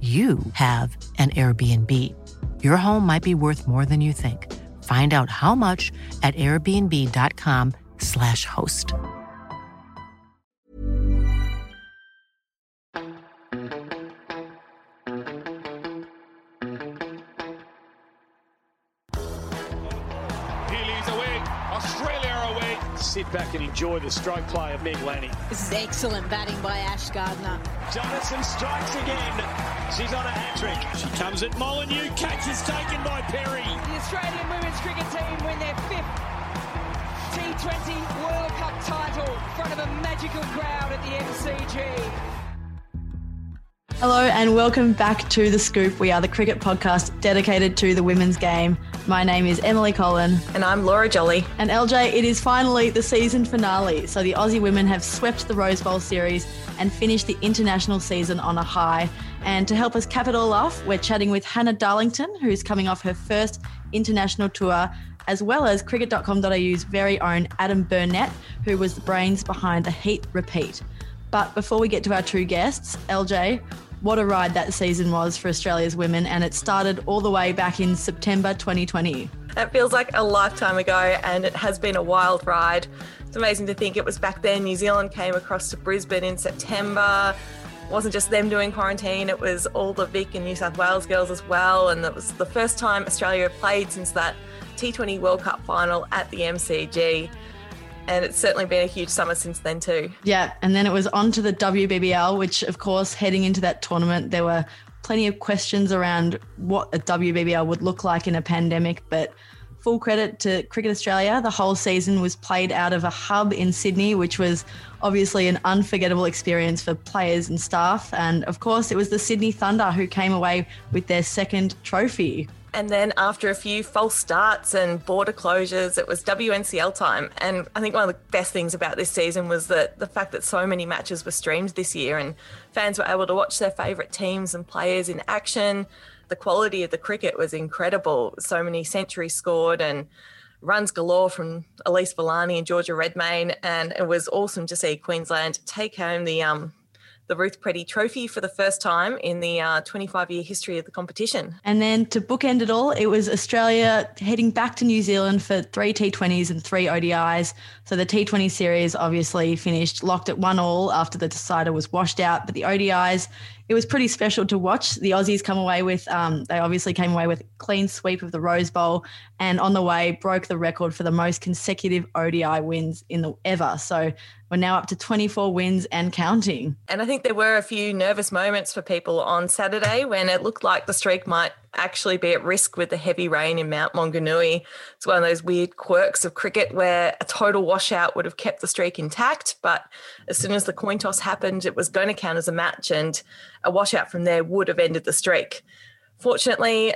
you have an Airbnb. Your home might be worth more than you think. Find out how much at airbnb.com/slash host. Healy's away, Australia away. Sit back and enjoy the stroke play of Meg Lanning. This is excellent batting by Ash Gardner. Jonassen strikes again. She's on a hat trick. She comes at Molineux. Catch is taken by Perry. The Australian women's cricket team win their fifth T20 World Cup title in front of a magical crowd at the MCG. Hello and welcome back to The Scoop. We are the cricket podcast dedicated to the women's game. My name is Emily Collin. And I'm Laura Jolly. And LJ, it is finally the season finale. So the Aussie women have swept the Rose Bowl series and finish the international season on a high. And to help us cap it all off, we're chatting with Hannah Darlington, who's coming off her first international tour, as well as cricket.com.au's very own Adam Burnett, who was the brains behind the Heat Repeat. But before we get to our two guests, LJ, what a ride that season was for Australia's women, and it started all the way back in September 2020. It feels like a lifetime ago, and it has been a wild ride. Amazing to think it was back then. New Zealand came across to Brisbane in September. It wasn't just them doing quarantine, it was all the Vic and New South Wales girls as well. And it was the first time Australia played since that T20 World Cup final at the MCG and it's certainly been a huge summer since then too. Yeah, and then it was on to the WBBL, which of course heading into that tournament there were plenty of questions around what a WBBL would look like in a pandemic, but full credit to Cricket Australia. The whole season was played out of a hub in Sydney, which was obviously an unforgettable experience for players and staff. And of course, it was the Sydney Thunder who came away with their second trophy. And then after a few false starts and border closures, it was WNCL time. And I think one of the best things about this season was that the fact that so many matches were streamed this year and fans were able to watch their favourite teams and players in action. The quality of the cricket was incredible. So many centuries scored and runs galore from Elyse Villani and Georgia Redmayne. And it was awesome to see Queensland take home the um, the Ruth Preddey Trophy for the first time in the 25 uh, year history of the competition. And then to bookend it all, it was Australia heading back to New Zealand for three T20s and three ODIs. So the T20 series obviously finished locked at one all after the decider was washed out, but the ODIs it was pretty special to watch the Aussies come away with. Um, they obviously came away with a clean sweep of the Rose Bowl, and on the way broke the record for the most consecutive ODI wins in the ever. So we're now up to 24 wins and counting. And I think there were a few nervous moments for people on Saturday when it looked like the streak might actually be at risk with the heavy rain in Mount Maunganui. It's one of those weird quirks of cricket where a total washout would have kept the streak intact, but as soon as the coin toss happened, it was going to count as a match, and a washout from there would have ended the streak. Fortunately,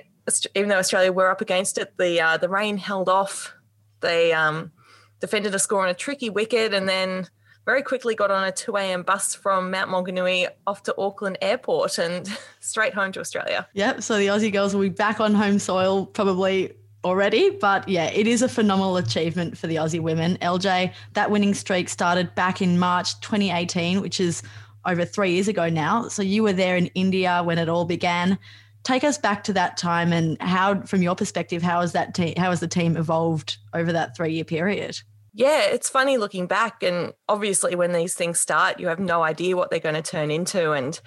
even though Australia were up against it, the uh, the rain held off. They um, defended a score on a tricky wicket, and then very quickly got on a 2 a.m. bus from Mount Maunganui off to Auckland Airport and straight home to Australia. Yep. So the Aussie girls will be back on home soil probably already. But yeah, it is a phenomenal achievement for the Aussie women. LJ, that winning streak started back in March 2018, which is over three years ago now. So you were there in India when it all began. Take us back to that time and how, from your perspective, how has that team, how has the team evolved over that three year period? Yeah, it's funny looking back. And obviously, when these things start, you have no idea what they're going to turn into. And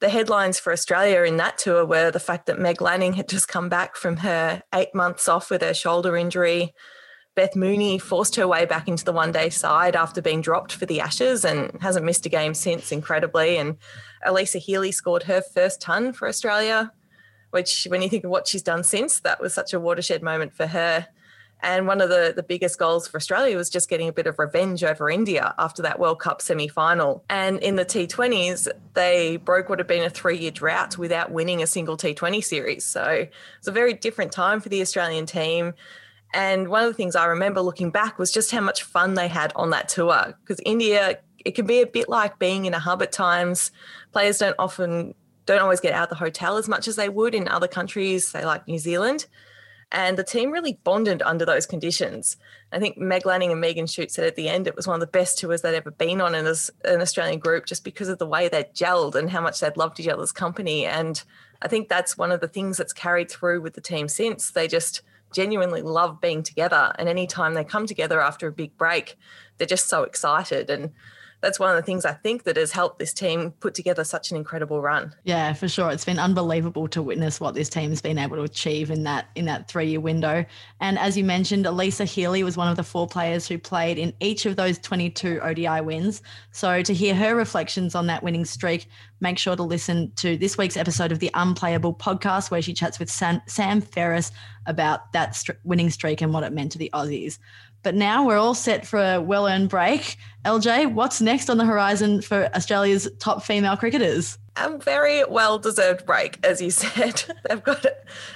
the headlines for Australia in that tour were the fact that Meg Lanning had just come back from her eight months off with her shoulder injury. Beth Mooney forced her way back into the one day side after being dropped for the Ashes and hasn't missed a game since, incredibly. And Alyssa Healy scored her first ton for Australia, which, when you think of what she's done since, that was such a watershed moment for her. And one of the, the biggest goals for Australia was just getting a bit of revenge over India after that World Cup semi final. And in the T20s, they broke what had been a three year drought without winning a single T20 series. So it's a very different time for the Australian team. And one of the things I remember looking back was just how much fun they had on that tour because India, it can be a bit like being in a hub at times. Players don't often, don't always get out of the hotel as much as they would in other countries, say like New Zealand. And the team really bonded under those conditions. I think Meg Lanning and Megan Schutt said at the end it was one of the best tours they'd ever been on in an Australian group just because of the way they'd gelled and how much they'd loved each other's company. And I think that's one of the things that's carried through with the team since. They just genuinely love being together. And anytime they come together after a big break, they're just so excited. And that's one of the things I think that has helped this team put together such an incredible run. Yeah, for sure. It's been unbelievable to witness what this team's been able to achieve in that in that three year window. And as you mentioned, Alyssa Healy was one of the four players who played in each of those 22 ODI wins. So to hear her reflections on that winning streak, make sure to listen to this week's episode of the Unplayable podcast, where she chats with Sam, Sam Ferris about that st- winning streak and what it meant to the Aussies. But now we're all set for a well earned break. LJ, what's next on the horizon for Australia's top female cricketers? A very well deserved break, as you said. They've got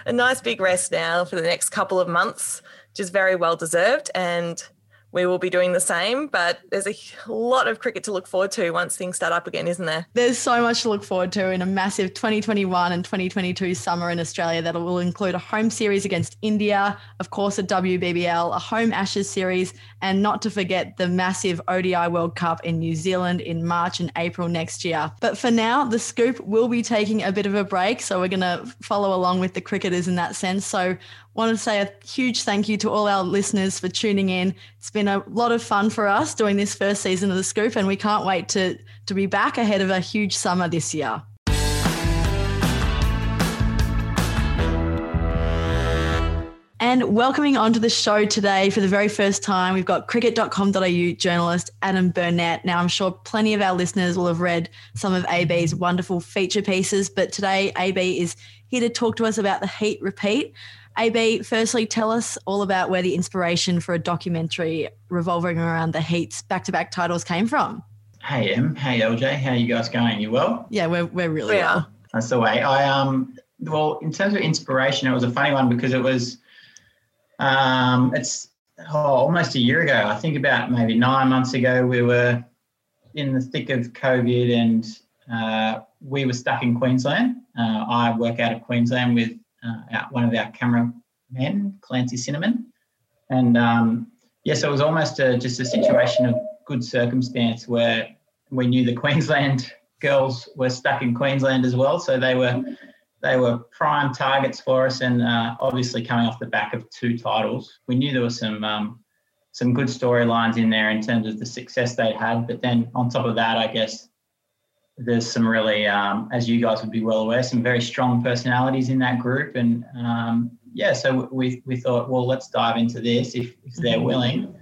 a nice big rest now for the next couple of months, which is very well deserved. And we will be doing the same. But there's a lot of cricket to look forward to once things start up again, isn't there? There's so much to look forward to in a massive 2021 and 2022 summer in Australia that will include a home series against India, of course, a WBBL, a home Ashes series, and not to forget the massive ODI World Cup in New Zealand in March and April next year. But for now, the scoop will be taking a bit of a break. So we're going to follow along with the cricketers in that sense. So want to say a huge thank you to all our listeners for tuning in. It's been a lot of fun for us doing this first season of the Scoop, and we can't wait to to be back ahead of a huge summer this year. And welcoming onto the show today for the very first time, we've got cricket.com.au journalist Adam Burnett. Now, I'm sure plenty of our listeners will have read some of AB's wonderful feature pieces, but today AB is here to talk to us about the Heat Repeat, AB, firstly, tell us all about where the inspiration for a documentary revolving around the Heat's back to back titles came from. Hey, Em. Hey, LJ. How are you guys going? You well? Yeah, we're, we're really we well. That's the way. I, um, well, in terms of inspiration, it was a funny one because it was, um, it's oh, almost a year ago. I think about maybe nine months ago, we were in the thick of COVID and uh, we were stuck in Queensland. Uh, I work out of Queensland with uh, one of our cameramen, Clancy Cinnamon. And um, yes, yeah, so it was almost a, just a situation of good circumstance where we knew the Queensland girls were stuck in Queensland as well. So they were they were prime targets for us, and uh, obviously coming off the back of two titles, we knew there was some um, some good storylines in there in terms of the success they'd had. But then on top of that, I guess there's some really, um, as you guys would be well aware, some very strong personalities in that group. And um, yeah, so we, we thought, well, let's dive into this if, if they're mm-hmm. willing.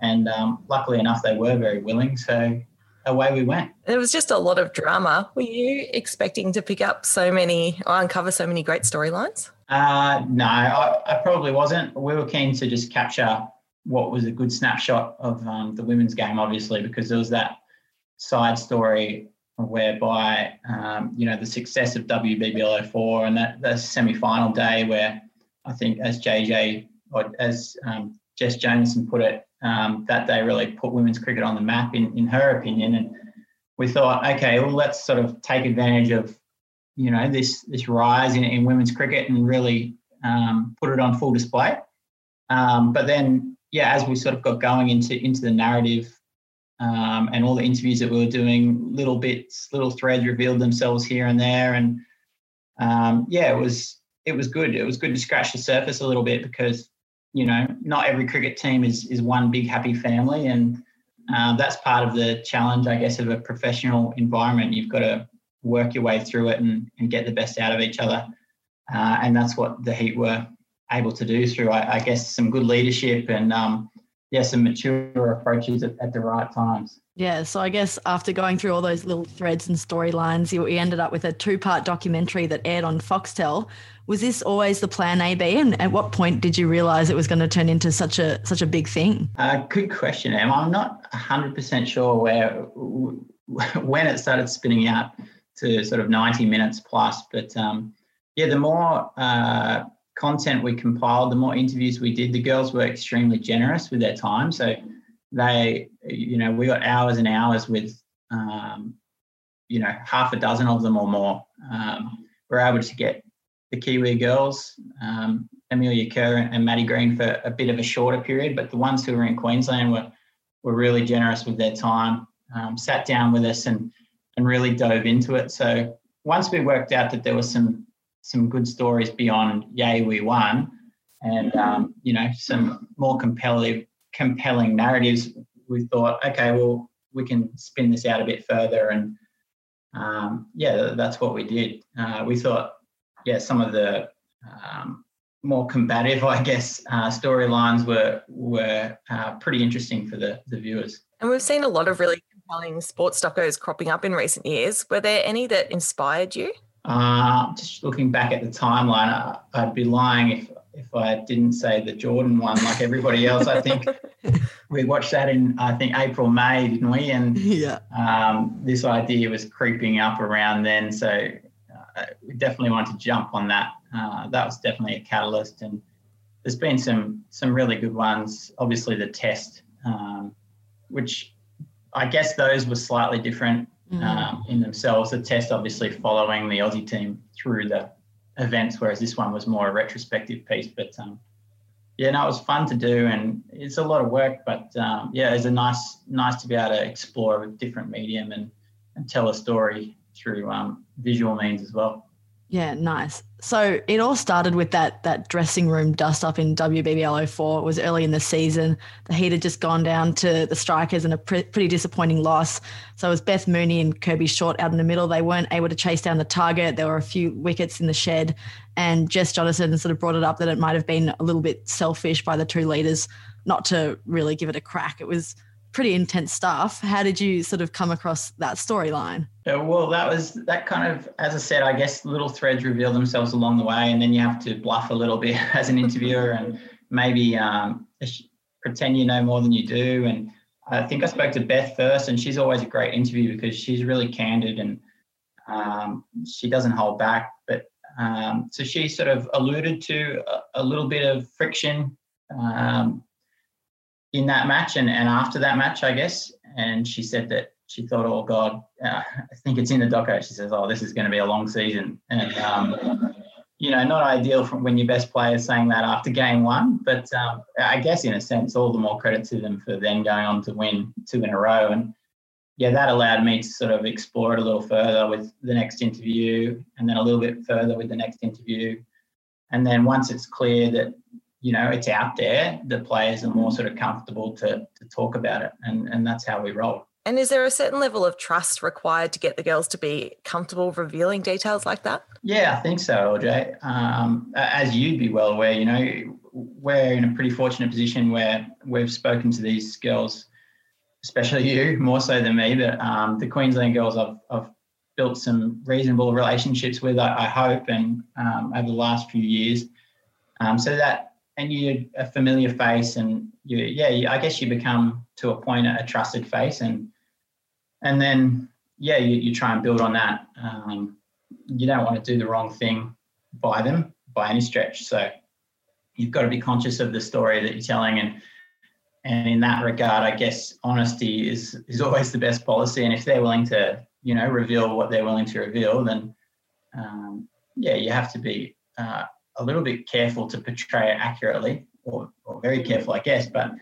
And um, luckily enough, they were very willing. So away we went. It was just a lot of drama. Were you expecting to pick up so many or uncover so many great storylines? Uh, no, I, I, probably wasn't. We were keen to just capture what was a good snapshot of um, the women's game, obviously, because there was that side story whereby um, you know the success of WBBL 04 and that, that semi-final day where I think as JJ or as um, Jess Jonassen put it, um, that day really put women's cricket on the map in, in her opinion. And we thought, okay, well let's sort of take advantage of you know this this rise in, in women's cricket and really um, put it on full display. Um, but then yeah, as we sort of got going into into the narrative um, and all the interviews that we were doing, little bits, little threads revealed themselves here and there, and um, yeah, it was it was good. It was good to scratch the surface a little bit because you know not every cricket team is is one big happy family, and uh, that's part of the challenge, I guess, of a professional environment. You've got to work your way through it and, and get the best out of each other. Uh, and that's what the Heat were able to do through, I, I guess, some good leadership and um, yeah, some mature approaches at, at, the right times. Yeah, so I guess after going through all those little threads and storylines, you, you ended up with a two-part documentary that aired on Foxtel. Was this always the plan A, B, and at what point did you realise it was going to turn into such a such a big thing? Uh, good question, Em. I'm not 100% sure where when it started spinning out to sort of 90 minutes plus, but um, yeah, the more uh, content we compiled, the more interviews we did, the girls were extremely generous with their time. So they, you know, we got hours and hours with, um, you know, half a dozen of them or more. Um, we're able to get the Kiwi girls, um, Amelia Kerr and Maddie Green for a bit of a shorter period, but the ones who were in Queensland were were really generous with their time, um, sat down with us and and really dove into it. So once we worked out that there was some some good stories beyond yay we won and um, you know some more compelling compelling narratives. We thought okay well we can spin this out a bit further and um, yeah that's what we did. Uh, we thought yeah some of the um, more combative i guess uh, storylines were were uh, pretty interesting for the the viewers. And we've seen a lot of really compelling sports docos cropping up in recent years. Were there any that inspired you uh, just looking back at the timeline, I, would be lying if if I didn't say the Jordan one, like everybody else. I think we watched that in I think April May, didn't we? And yeah, um, this idea was creeping up around then, so uh, we definitely wanted to jump on that. Uh, that was definitely a catalyst, and there's been some some really good ones. Obviously, the test, um, which I guess those were slightly different mm. um, in themselves. The test obviously following the Aussie team through the events, whereas this one was more a retrospective piece. But um, yeah, no, it was fun to do, and it's a lot of work. But um, yeah, it's a nice, nice to be able to explore a different medium and and tell a story through um, visual means as well. Yeah, nice. So it all started with that that dressing room dust up in WBBL 04. It was early in the season. The Heat had just gone down to the Strikers and a pre- pretty disappointing loss. So it was Beth Mooney and Kirby Short out in the middle. They weren't able to chase down the target. There were a few wickets in the shed. And Jess Jonassen sort of brought it up that it might have been a little bit selfish by the two leaders not to really give it a crack. It was – pretty intense stuff. How did you sort of come across that storyline? Yeah, well, that was that kind of, as I said, I guess little threads reveal themselves along the way, and then you have to bluff a little bit as an interviewer and maybe um, pretend you know more than you do. And I think I spoke to Beth first, and she's always a great interview because she's really candid and um, she doesn't hold back. But um, so she sort of alluded to a, a little bit of friction um, in that match and, and after that match, I guess. And she said that she thought, oh God, uh, I think it's in the doco. She says, oh, this is going to be a long season. And, um, you know, not ideal from when your best player is saying that after game one, but um, I guess in a sense, all the more credit to them for then going on to win two in a row. And yeah, that allowed me to sort of explore it a little further with the next interview and then a little bit further with the next interview. And then once it's clear that you know it's out there the players are more sort of comfortable to to talk about it and and that's how we roll. And is there a certain level of trust required to get the girls to be comfortable revealing details like that? Yeah i think so lj um, as you'd be well aware you know we're in a pretty fortunate position where we've spoken to these girls especially you more so than me but um, the queensland girls i've, I've built some reasonable relationships with i, I hope and um, over the last few years. Um, so that and you're a familiar face and you yeah i guess you become to a point a trusted face and and then yeah you, you try and build on that. Um, you don't want to do the wrong thing by them by any stretch. So you've got to be conscious of the story that you're telling. And and in that regard i guess honesty is is always the best policy. And if they're willing to you know reveal what they're willing to reveal then um, yeah you have to be uh, a little bit careful to portray it accurately, or, or very careful, I guess. But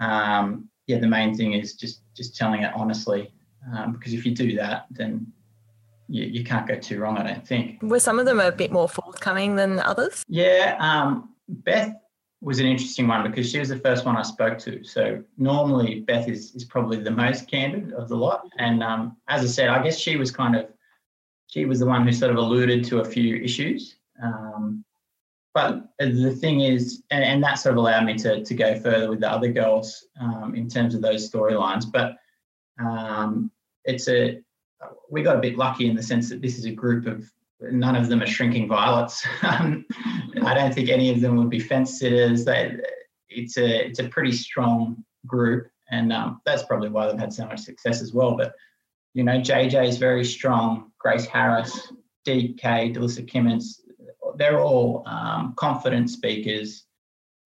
um, yeah, the main thing is just just telling it honestly, um, because if you do that, then you, you can't go too wrong. I don't think. Were some of them a bit more forthcoming than others? Yeah, um, Beth was an interesting one because she was the first one I spoke to. So normally Beth is is probably the most candid of the lot, and um, as I said, I guess she was kind of she was the one who sort of alluded to a few issues. Um, but the thing is, and, and, that sort of allowed me to, to go further with the other girls um, in terms of those storylines. But um, it's a we got a bit lucky in the sense that this is a group of none of them are shrinking violets. Um, I don't think any of them would be fence sitters. They, it's a it's a pretty strong group, and um, that's probably why they've had so much success as well. But you know, JJ is very strong. Grace Harris, DK, Delissa Kimmince, they're all um, confident speakers,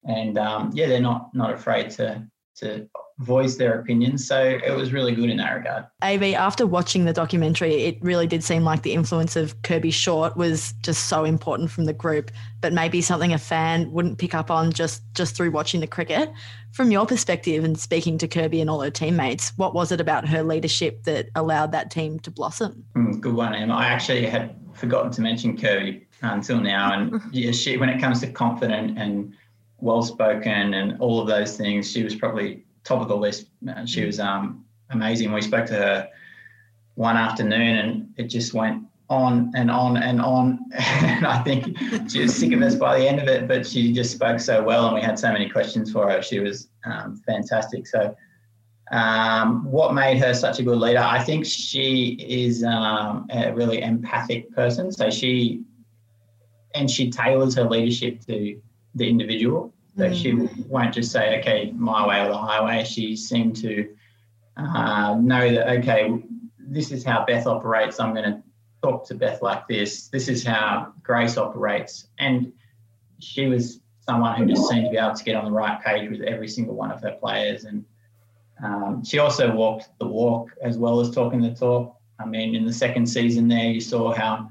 and um, yeah, they're not not afraid to to voice their opinions. So it was really good in that regard. AB, after watching the documentary, it really did seem like the influence of Kirby Short was just so important from the group, but maybe something a fan wouldn't pick up on just just through watching the cricket. From your perspective and speaking to Kirby and all her teammates, what was it about her leadership that allowed that team to blossom? Mm, good one, Emma. I actually had forgotten to mention Kirby until now, and yeah, she when it comes to confident and well spoken and all of those things, she was probably top of the list. Uh, she was um, amazing. We spoke to her one afternoon, and it just went on and on and on. and I think she was sick of us by the end of it, but she just spoke so well, and we had so many questions for her. She was um, fantastic. So. Um, what made her such a good leader? I think she is um, a really empathic person. So she and she tailors her leadership to the individual. So mm. she won't just say, okay, my way or the highway. She seemed to uh, know that, okay, this is how Beth operates. I'm going to talk to Beth like this. This is how Grace operates. And she was someone who just seemed to be able to get on the right page with every single one of her players. And um, she also walked the walk as well as talking the talk. I mean, in the second season there, you saw how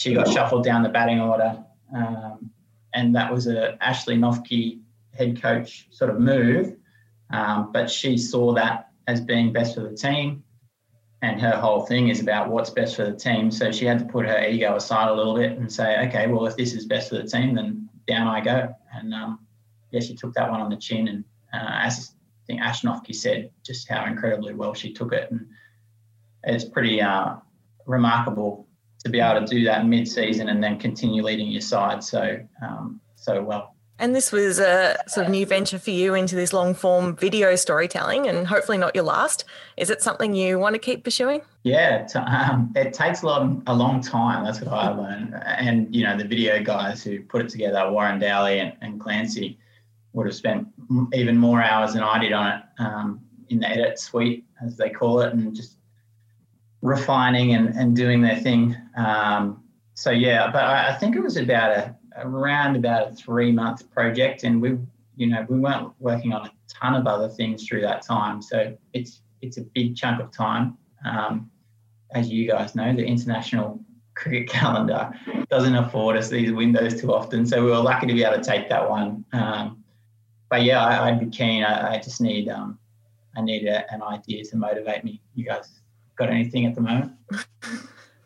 she got shuffled down the batting order. Um, and that was a Ashley Noffke head coach sort of move. Um, but she saw that as being best for the team. And her whole thing is about what's best for the team. So she had to put her ego aside a little bit and say, okay, well, if this is best for the team, then down I go. And um, yeah, she took that one on the chin. And uh, as I think Ash Noffke said, just how incredibly well she took it. And it's pretty uh, remarkable to be able to do that mid-season and then continue leading your side so um, so well. And this was a sort of new venture for you into this long form video storytelling, and hopefully not your last. Is it something you want to keep pursuing? Yeah, t- um, it takes a long, a long time. That's what I learned. And you know, the video guys who put it together, Warren Dowley and, and Clancy, would have spent even more hours than I did on it um, in the edit suite, as they call it, and just refining and, and doing their thing. Um, so yeah, but I, I, think it was about a around about a three month project, and we you know we weren't working on a ton of other things through that time. So it's it's a big chunk of time. Um, as you guys know, the international cricket calendar doesn't afford us these windows too often. So we were lucky to be able to take that one. Um, but yeah, I, would be keen. I, I just need um, I need a, an idea to motivate me. You guys got anything at the moment?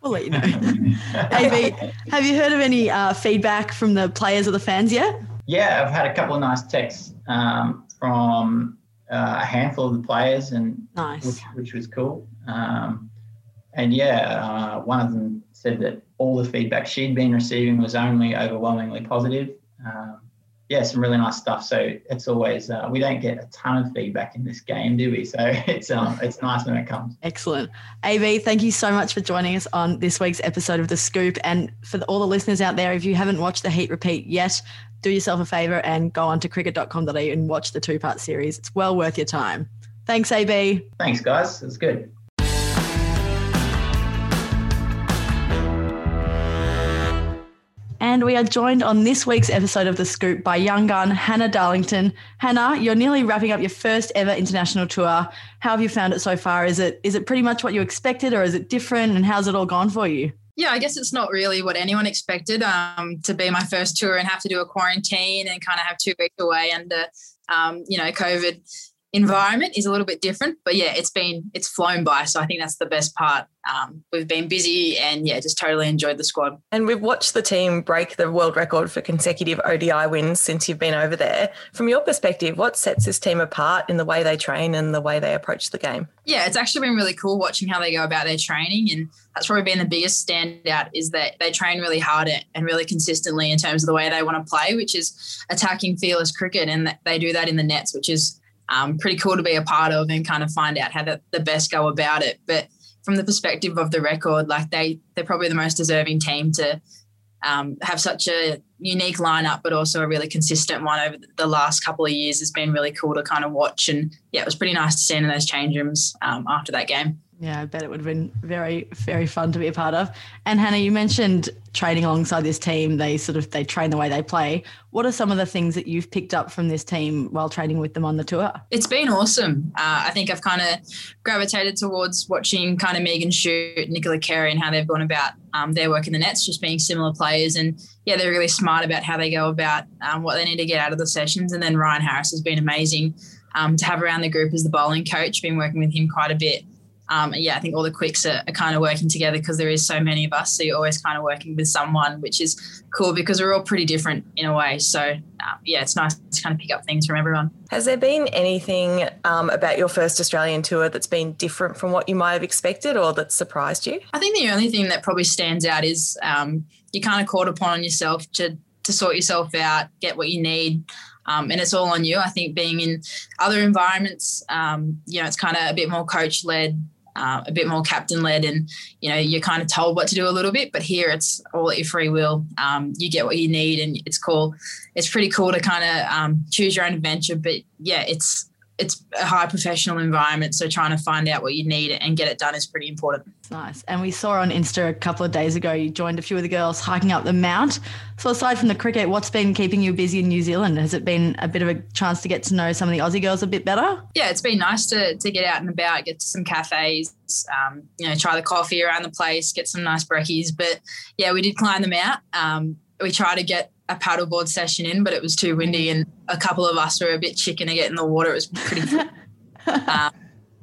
We'll let you know. AB, have you heard of any uh, feedback from the players or the fans yet? Yeah, I've had a couple of nice texts um, from uh, a handful of the players, and nice. which, which was cool. Um, and yeah, uh, one of them said that all the feedback she'd been receiving was only overwhelmingly positive. Um, yeah, some really nice stuff. So it's always uh, we don't get a ton of feedback in this game, do we? So it's um it's nice when it comes. Excellent, AB. Thank you so much for joining us on this week's episode of the Scoop. And for all the listeners out there, if you haven't watched the Heat Repeat yet, do yourself a favour and go on to cricket.com.au and watch the two part series. It's well worth your time. Thanks, AB. Thanks, guys. It's good. And we are joined on this week's episode of The Scoop by young gun Hannah Darlington. Hannah, you're nearly wrapping up your first ever international tour. How have you found it so far? Is it is it pretty much what you expected or is it different? And how's it all gone for you? Yeah, I guess it's not really what anyone expected um, to be my first tour and have to do a quarantine and kind of have two weeks away under, um, you know, COVID environment is a little bit different. But yeah, it's been it's flown by. So I think that's the best part. Um, we've been busy and yeah, just totally enjoyed the squad. And we've watched the team break the world record for consecutive ODI wins since you've been over there. From your perspective, what sets this team apart in the way they train and the way they approach the game? Yeah, it's actually been really cool watching how they go about their training. And that's probably been the biggest standout is that they train really hard and really consistently in terms of the way they want to play, which is attacking fearless cricket. And they do that in the nets, which is um, pretty cool to be a part of and kind of find out how the, the best go about it. But from the perspective of the record, like they they're probably the most deserving team to um, have such a unique lineup, but also a really consistent one over the last couple of years. It's been really cool to kind of watch, and yeah, it was pretty nice to see in those change rooms um, after that game. Yeah, I bet it would have been very, very fun to be a part of. And Hannah, you mentioned training alongside this team. They sort of they train the way they play. What are some of the things that you've picked up from this team while training with them on the tour? It's been awesome. Uh, I think I've kind of gravitated towards watching kind of Megan Schutt, Nicola Carey, and how they've gone about um, their work in the nets, just being similar players. And yeah, they're really smart about how they go about um, what they need to get out of the sessions. And then Ryan Harris has been amazing um, to have around the group as the bowling coach. Been working with him quite a bit um, yeah, I think all the quicks are, are kind of working together because there is so many of us. So you're always kind of working with someone, which is cool because we're all pretty different in a way. So uh, yeah, it's nice to kind of pick up things from everyone. Has there been anything um, about your first Australian tour that's been different from what you might have expected or that surprised you? I think the only thing that probably stands out is um, you kind of called upon yourself to to sort yourself out, get what you need. Um, and it's all on you. I think being in other environments, um, you know, it's kind of a bit more coach led, uh, a bit more captain led and you know you're kind of told what to do a little bit but here it's all at your free will. Um, you get what you need and it's cool. It's pretty cool to kind of um, choose your own adventure but yeah it's it's a high professional environment, so trying to find out what you need and get it done is pretty important. Nice. And we saw on Insta a couple of days ago you joined a few of the girls hiking up the mount. So aside from the cricket, what's been keeping you busy in New Zealand? Has it been a bit of a chance to get to know some of the Aussie girls a bit better? Yeah, it's been nice to to get out and about, get to some cafes, um, you know, try the coffee around the place, get some nice brekkies. But yeah, we did climb them out. Um, we try to get a paddleboard session in, but it was too windy, and a couple of us were a bit chicken to get in the water. It was pretty. um,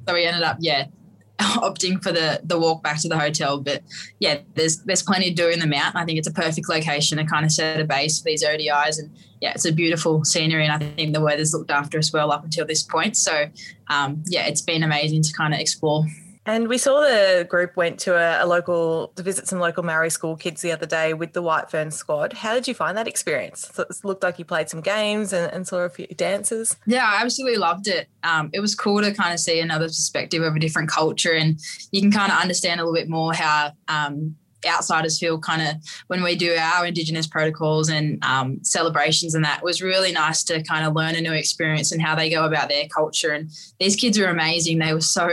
so we ended up, yeah, opting for the the walk back to the hotel. But yeah, there's there's plenty to do in the mountain. I think it's a perfect location to kind of set a base for these ODIs, and yeah, it's a beautiful scenery, and I think the weather's looked after us well up until this point. So um, yeah, it's been amazing to kind of explore. And we saw the group went to a, a, local to visit some local Maori school kids the other day with the White Fern squad. How did you find that experience? So it looked like you played some games and, and saw a few dances. Yeah, I absolutely loved it. Um, it was cool to kind of see another perspective of a different culture, and you can kind of understand a little bit more how um, outsiders feel kind of when we do our indigenous protocols and um, celebrations and that it was really nice to kind of learn a new experience and how they go about their culture and these kids are amazing they were so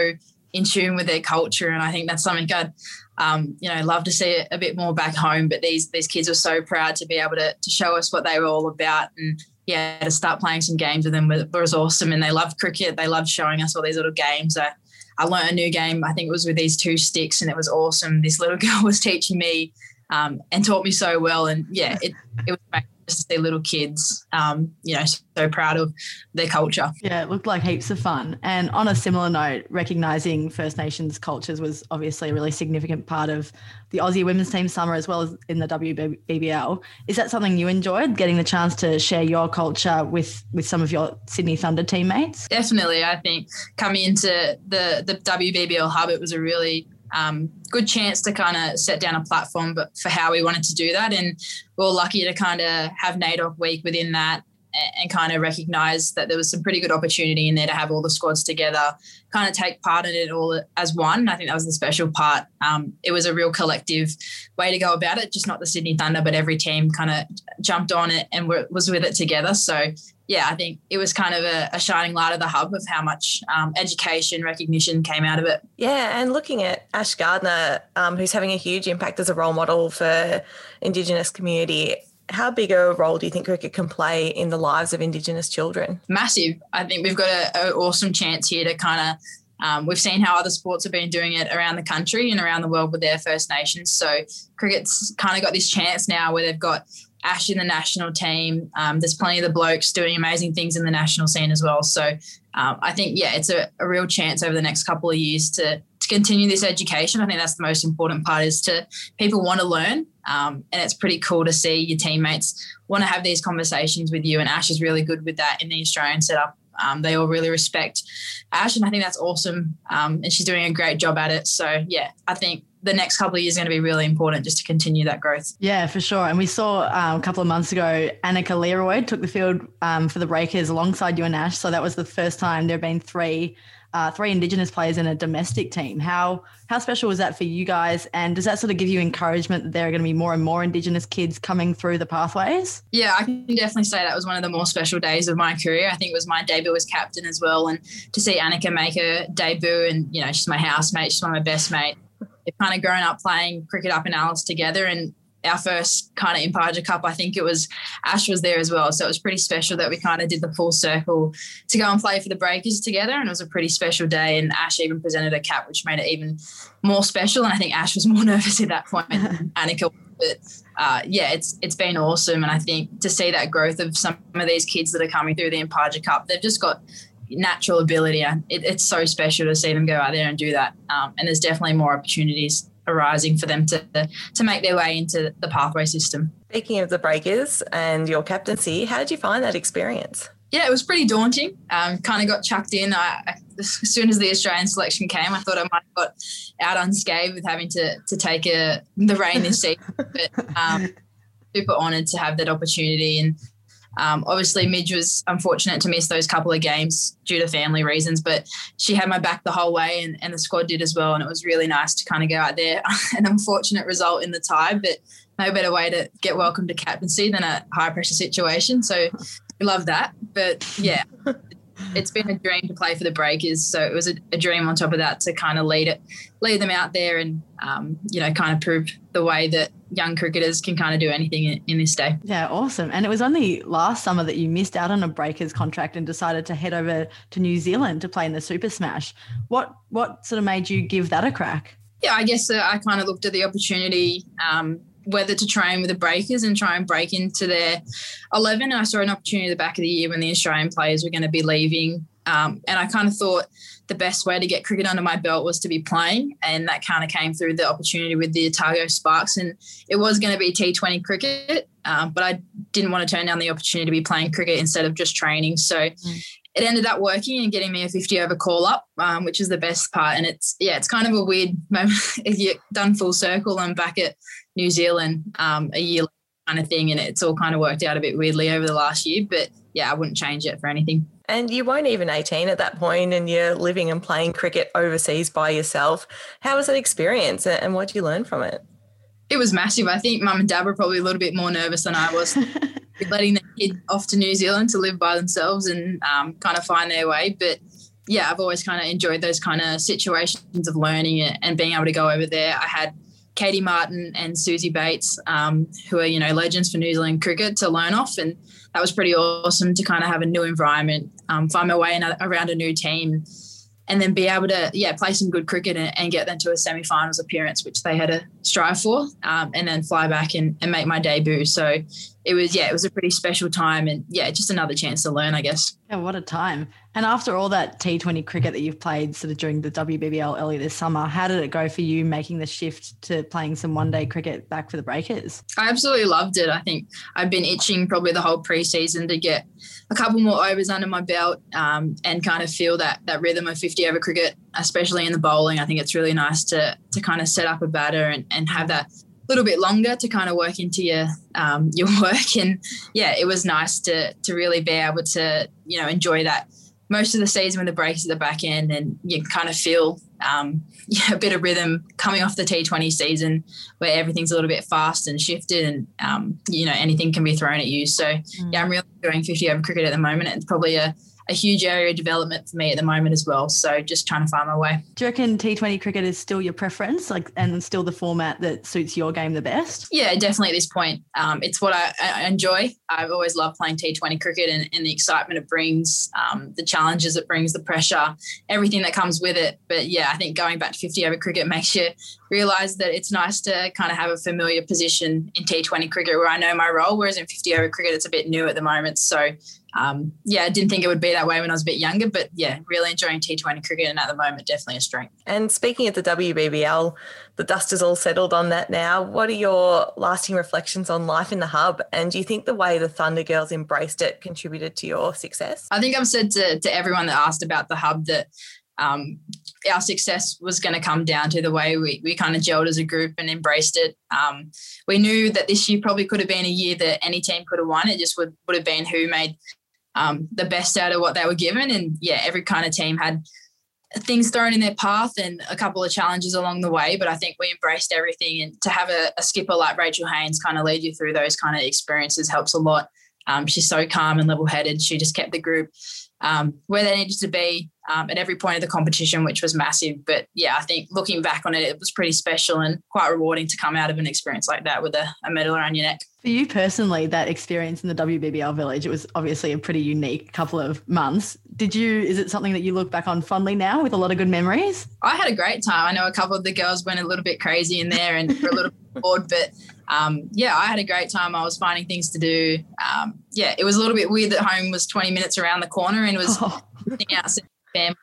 in tune with their culture. And I think that's something I'd, um, you know, love to see a bit more back home. But these these kids were so proud to be able to, to show us what they were all about. And yeah, to start playing some games with them was awesome. And they loved cricket. They loved showing us all these little games. I, I learned a new game. I think it was with these two sticks, and it was awesome. This little girl was teaching me um, and taught me so well. And yeah, it, it was amazing to see little kids, um, you know, so proud of their culture. Yeah, it looked like heaps of fun. And on a similar note, recognizing First Nations cultures was obviously a really significant part of the Aussie women's team summer as well as in the WBBL. Is that something you enjoyed, getting the chance to share your culture with with some of your Sydney Thunder teammates? Definitely. I think coming into the the WBBL hub, it was a really um, good chance to kind of set down a platform but for how we wanted to do that. And we are lucky to kind of have NAIDOC week within that and kind of recognize that there was some pretty good opportunity in there to have all the squads together, kind of take part in it all as one. I think that was the special part. Um, it was a real collective way to go about it, just not the Sydney Thunder, but every team kind of jumped on it and was with it together. So yeah, I think it was kind of a, a, shining light of the hub of how much um, education recognition came out of it. Yeah, and looking at Ash Gardner, um, who's having a huge impact as a role model for Indigenous community. How big a role do you think cricket can play in the lives of Indigenous children? Massive. I think we've got an awesome chance here to kind of um, we've seen how other sports have been doing it around the country and around the world with their First Nations. So cricket's kind of got this chance now where they've got Ash in the national team. Um, there's plenty of the blokes doing amazing things in the national scene as well. So um, I think, yeah, it's a, a, real chance over the next couple of years to, to continue this education. I think that's the most important part is to people want to learn. Um, and it's pretty cool to see your teammates want to have these conversations with you. And Ash is really good with that in the Australian setup. Um, they all really respect Ash, and I think that's awesome. Um, and she's doing a great job at it. So, yeah, I think the next couple of years is going to be really important just to continue that growth. Yeah, for sure. And we saw um, a couple of months ago, Anika Learoyd took the field um, for the Breakers alongside you and Ash. So that was the first time there have been three uh, three Indigenous players in a domestic team. How how special was that for you guys? And does that sort of give you encouragement that there are going to be more and more Indigenous kids coming through the pathways? Yeah, I can definitely say that was one of the more special days of my career. I think it was my debut as captain as well, and to see Anika make her debut, and you know she's my housemate, she's one of my best mates kind of grown up playing cricket up in Alice together and our first kind of Imparja Cup, I think it was Ash was there as well. So it was pretty special that we kind of did the full circle to go and play for the Breakers together. And it was a pretty special day. And Ash even presented a cap, which made it even more special. And I think Ash was more nervous at that point than Anika. But uh, yeah, it's it's been awesome. And I think to see that growth of some of these kids that are coming through the Imparja Cup, they've just got natural ability. It, it's so special to see them go out there and do that. Um, and there's definitely more opportunities arising for them to to make their way into the pathway system. Speaking of the breakers and your captaincy, how did you find that experience? Yeah, it was pretty daunting. Um, kind of got chucked in. I, as soon as the Australian selection came, I thought I might have got out unscathed with having to to take a, the reign this season. But um, super honoured to have that opportunity and um, obviously, Midge was unfortunate to miss those couple of games due to family reasons, but she had my back the whole way, and, and the squad did as well. And it was really nice to kind of go out there. An unfortunate result in the tie, but no better way to get welcome to captaincy than a high pressure situation. So we love that. But yeah, it's been a dream to play for the Breakers. So it was a, a dream on top of that to kind of lead it, lead them out there, and um, you know, kind of prove the way that young cricketers can kind of do anything in, in, this day. Yeah, awesome. And it was only last summer that you missed out on a Breakers contract and decided to head over to New Zealand to play in the Super Smash. What what sort of made you give that a crack? Yeah, I guess uh, I kind of looked at the opportunity. Um, whether to train with the breakers and try and break into their 11. And I saw an opportunity at the back of the year when the Australian players were going to be leaving. Um, and I kind of thought the best way to get cricket under my belt was to be playing. And that kind of came through the opportunity with the Otago Sparks. And it was going to be T20 cricket, um, but I didn't want to turn down the opportunity to be playing cricket instead of just training. So mm. it ended up working and getting me a 50 over call up, um, which is the best part. And it's, yeah, it's kind of a weird moment if you're done full circle and back at New Zealand um, a year kind of thing. And it's all kind of worked out a bit weirdly over the last year. But yeah, I wouldn't change it for anything. And you weren't even 18 at that point and you're living and playing cricket overseas by yourself. How was that experience and what did you learn from it? It was massive. I think mum and dad were probably a little bit more nervous than I was letting the kid off to New Zealand to live by themselves and um, kind of find their way. But yeah, I've always kind of enjoyed those kind of situations of learning and being able to go over there. I had Katey Martin and Suzie Bates, um, who are you know legends for New Zealand cricket, to learn off, and that was pretty awesome to kind of have a new environment, um, find my way in a, around a new team, and then be able to yeah play some good cricket and, and get them to a semi-finals appearance, which they had to strive for, um, and then fly back and, and make my debut. So it was yeah, it was a pretty special time, and yeah, just another chance to learn, I guess. Yeah, what a time! And after all that T20 cricket that you've played sort of during the WBBL earlier this summer, how did it go for you making the shift to playing some one day cricket back for the Breakers? I absolutely loved it. I think I've been itching probably the whole preseason to get a couple more overs under my belt um, and kind of feel that that rhythm of 50 over cricket, especially in the bowling. I think it's really nice to to kind of set up a batter and, and have that little bit longer to kind of work into your um, your work and yeah it was nice to to really be able to you know enjoy that most of the season when the break is at the back end and you kind of feel um, yeah, a bit of rhythm coming off the T20 season where everything's a little bit fast and shifted and, um, you know, anything can be thrown at you. So, mm. yeah, I'm really enjoying 50 over cricket at the moment. It's probably a, a huge area of development for me at the moment as well. So just trying to find my way. Do you reckon T20 cricket is still your preference, like, and still the format that suits your game the best? Yeah, definitely at this point. Um, it's what I, I, enjoy. I've always loved playing T20 cricket and, and the excitement it brings, um, the challenges it brings, the pressure, everything that comes with it. But yeah, I think going back to 50 over cricket makes you realise that it's nice to kind of have a familiar position in T20 cricket where I know my role, whereas in 50 over cricket it's a bit new at the moment. So um, yeah, I didn't think it would be that way when I was a bit younger, but yeah, really enjoying T20 cricket and at the moment definitely a strength. And speaking of the WBBL, the dust is all settled on that now. What are your lasting reflections on life in the hub? And do you think the way the Thunder Girls embraced it contributed to your success? I think I've said to, to everyone that asked about the hub that um, our success was going to come down to the way we, we kind of gelled as a group and embraced it. Um, we knew that this year probably could have been a year that any team could have won. It just would, would have been who made um, the best out of what they were given. And yeah, every kind of team had things thrown in their path and a couple of challenges along the way. But I think we embraced everything. And to have a, a skipper like Rachel Haynes kind of lead you through those kind of experiences helps a lot. Um, she's so calm and level headed. She just kept the group um, where they needed to be um, at every point of the competition, which was massive. But yeah, I think looking back on it, it was pretty special and quite rewarding to come out of an experience like that with a, a medal around your neck. For you personally, that experience in the WBBL village, it was obviously a pretty unique couple of months. Did you, is it something that you look back on fondly now with a lot of good memories? I had a great time. I know a couple of the girls went a little bit crazy in there and were a little bored, but um, yeah, I had a great time. I was finding things to do. Um, yeah, it was a little bit weird that home was 20 minutes around the corner and it was oh. family.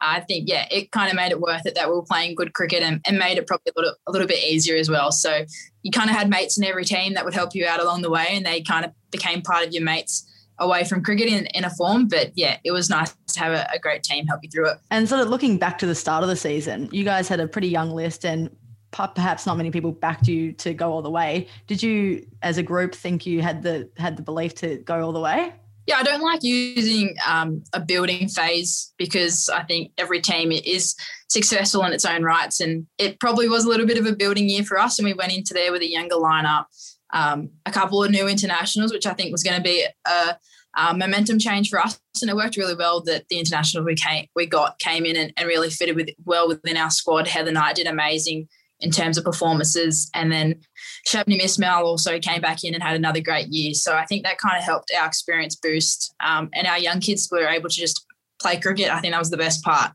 I think, yeah, it kind of made it worth it that we were playing good cricket and, and made it probably a little, a little bit easier as well. So you kind of had mates in every team that would help you out along the way and they kind of became part of your mates away from cricket in, in a form. But yeah, it was nice to have a, a great team help you through it. And sort of looking back to the start of the season, you guys had a pretty young list and perhaps not many people backed you to go all the way. Did you, as a group, think you had the had the belief to go all the way? Yeah, I don't like using um, a building phase because I think every team is successful in its own rights, and it probably was a little bit of a building year for us. And we went into there with a younger lineup, um, a couple of new internationals, which I think was going to be a, momentum change for us, and it worked really well. That the internationals we came we got came in and, and really fitted with well within our squad. Heather Knight did amazing in terms of performances. And then Shabnim Ismail also came back in and had another great year. So I think that kind of helped our experience boost. Um, and our young kids were able to just play cricket. I think that was the best part.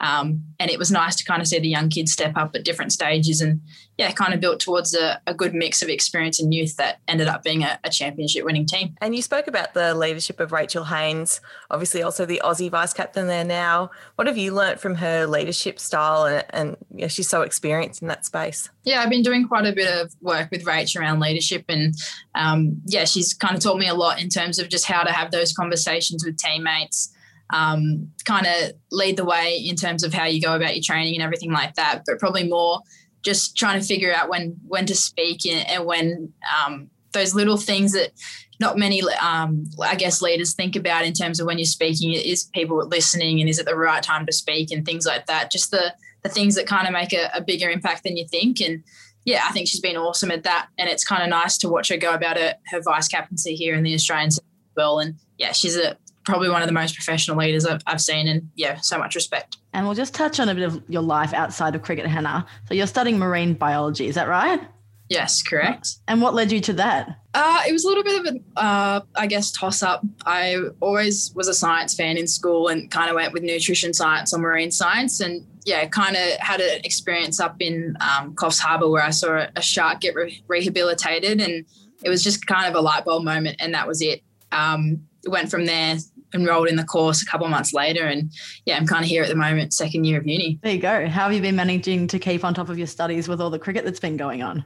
Um, and it was nice to kind of see the young kids step up at different stages and yeah, kind of built towards a, a good mix of experience and youth that ended up being a, a, championship winning team. And you spoke about the leadership of Rachel Haynes, obviously also the Aussie vice captain there now. What have you learnt from her leadership style and, and know, she's so experienced in that space? Yeah, I've been doing quite a bit of work with Rach around leadership and um, yeah, she's kind of taught me a lot in terms of just how to have those conversations with teammates um, kind of lead the way in terms of how you go about your training and everything like that. But probably more just trying to figure out when when to speak and, and when um, those little things that not many, um, I guess, leaders think about in terms of when you're speaking. Is people listening and is it the right time to speak and things like that. Just the the things that kind of make a, a bigger impact than you think and yeah, I think she's been awesome at that. And it's kind of nice to watch her go about her, her vice captaincy here in the Australians as well. And yeah, she's a probably one of the most professional leaders I've, I've seen and yeah so much respect and we'll just touch on a bit of your life outside of cricket hannah so you're studying marine biology is that right yes correct and what led you to that uh, it was a little bit of a, uh, I guess, toss up. I always was a science fan in school and kind of went with nutrition science or marine science. And yeah, kind of had an experience up in um, Coffs Harbour where I saw a, shark get re- rehabilitated. And it was just kind of a light bulb moment. And that was it. Um, went from there enrolled in the course a couple of months later and yeah i'm kind of here at the moment second year of uni. There you go. How have you been managing to keep on top of your studies with all the cricket that's been going on?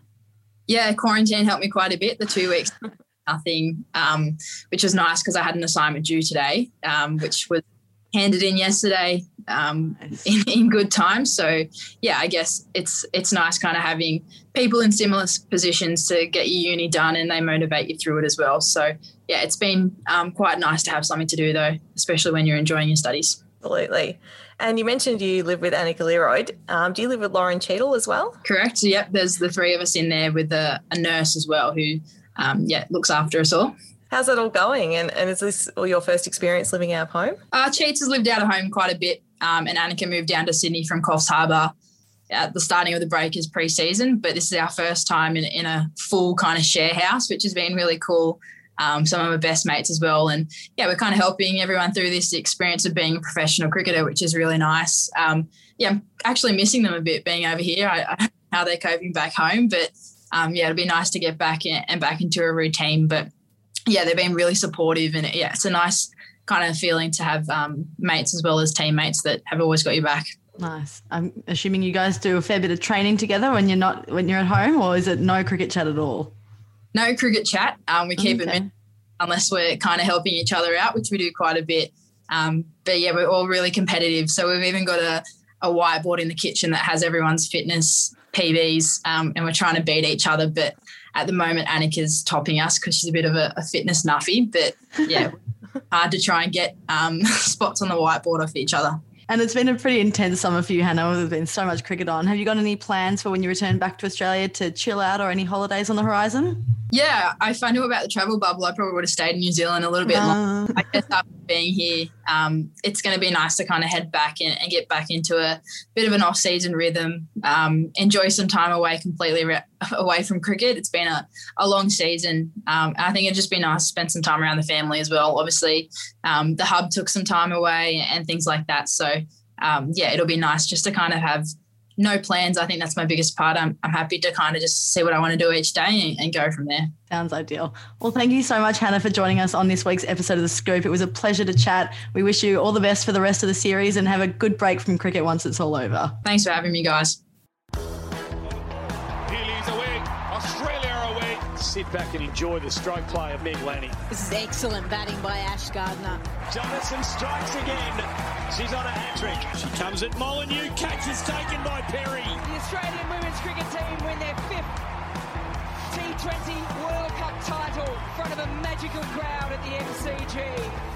Yeah quarantine helped me quite a bit. The two weeks nothing um, which was nice because i had an assignment due today um, which was handed in yesterday um, in, in, good time. So yeah, I guess it's it's nice kind of having people in similar positions to get your uni done, and they motivate you through it as well. So yeah, it's been um, quite nice to have something to do though, especially when you're enjoying your studies. Absolutely. And you mentioned you live with Anika Learoyd. Um, do you live with Lauren Cheadle as well? Correct. Yep. There's the three of us in there with a, a nurse as well who, um, yeah, looks after us all. How's it all going? And, and is this all your first experience living out of home? Uh, Cheats has lived out of home quite a bit, um, and Anika moved down to Sydney from Coffs Harbour at the starting of the Breakers pre-season. But this is our first time in, in a full kind of share house, which has been really cool. um, some of my best mates as well. And yeah, we're kind of helping everyone through this experience of being a professional cricketer, which is really nice. Um, yeah, I'm actually missing them a bit being over here. I, I how they're coping back home, but um, yeah, it'd be nice to get back in, and back into a routine. But yeah, they've been really supportive, and yeah, it's a nice kind of feeling to have um, mates as well as teammates that have always got your back. Nice. I'm assuming you guys do a fair bit of training together when you're not when you're at home, or is it no cricket chat at all? No cricket chat. Um, we keep okay. it unless we're kind of helping each other out, which we do quite a bit. Um, but yeah, we're all really competitive. So we've even got a, a whiteboard in the kitchen that has everyone's fitness PBs, um, and we're trying to beat each other. But at the moment, Anika's topping us because she's a bit of a, a fitness nuffy. But yeah, hard to try and get um, spots on the whiteboard off each other. And it's been a pretty intense summer for you, Hannah. There's been so much cricket on. Have you got any plans for when you return back to Australia to chill out or any holidays on the horizon? Yeah, if I knew about the travel bubble, I probably would have stayed in New Zealand a little bit uh. longer. I guess after being here, um, it's going to be nice to kind of head back and, and, get back into a bit of an off-season rhythm, um, enjoy some time away completely re- away from cricket. It's been a, a long season. Um, I think it'd just be nice to spend some time around the family as well. Obviously, um, the hub took some time away and things like that. So, um, yeah, it'll be nice just to kind of have – no plans. I think that's my biggest part. I'm, I'm happy to kind of just see what I want to do each day and, and, go from there. Sounds ideal. Well, thank you so much, Hannah, for joining us on this week's episode of The Scoop. It was a pleasure to chat. We wish you all the best for the rest of the series and have a good break from cricket once it's all over. Thanks for having me, guys. Sit back and enjoy the stroke play of Meg Lanning. This is excellent batting by Ash Gardner. Jonassen strikes again. She's on a hat trick. She comes at Molineux. Catch is taken by Perry. The Australian women's cricket team win their fifth T20 World Cup title in front of a magical crowd at the MCG.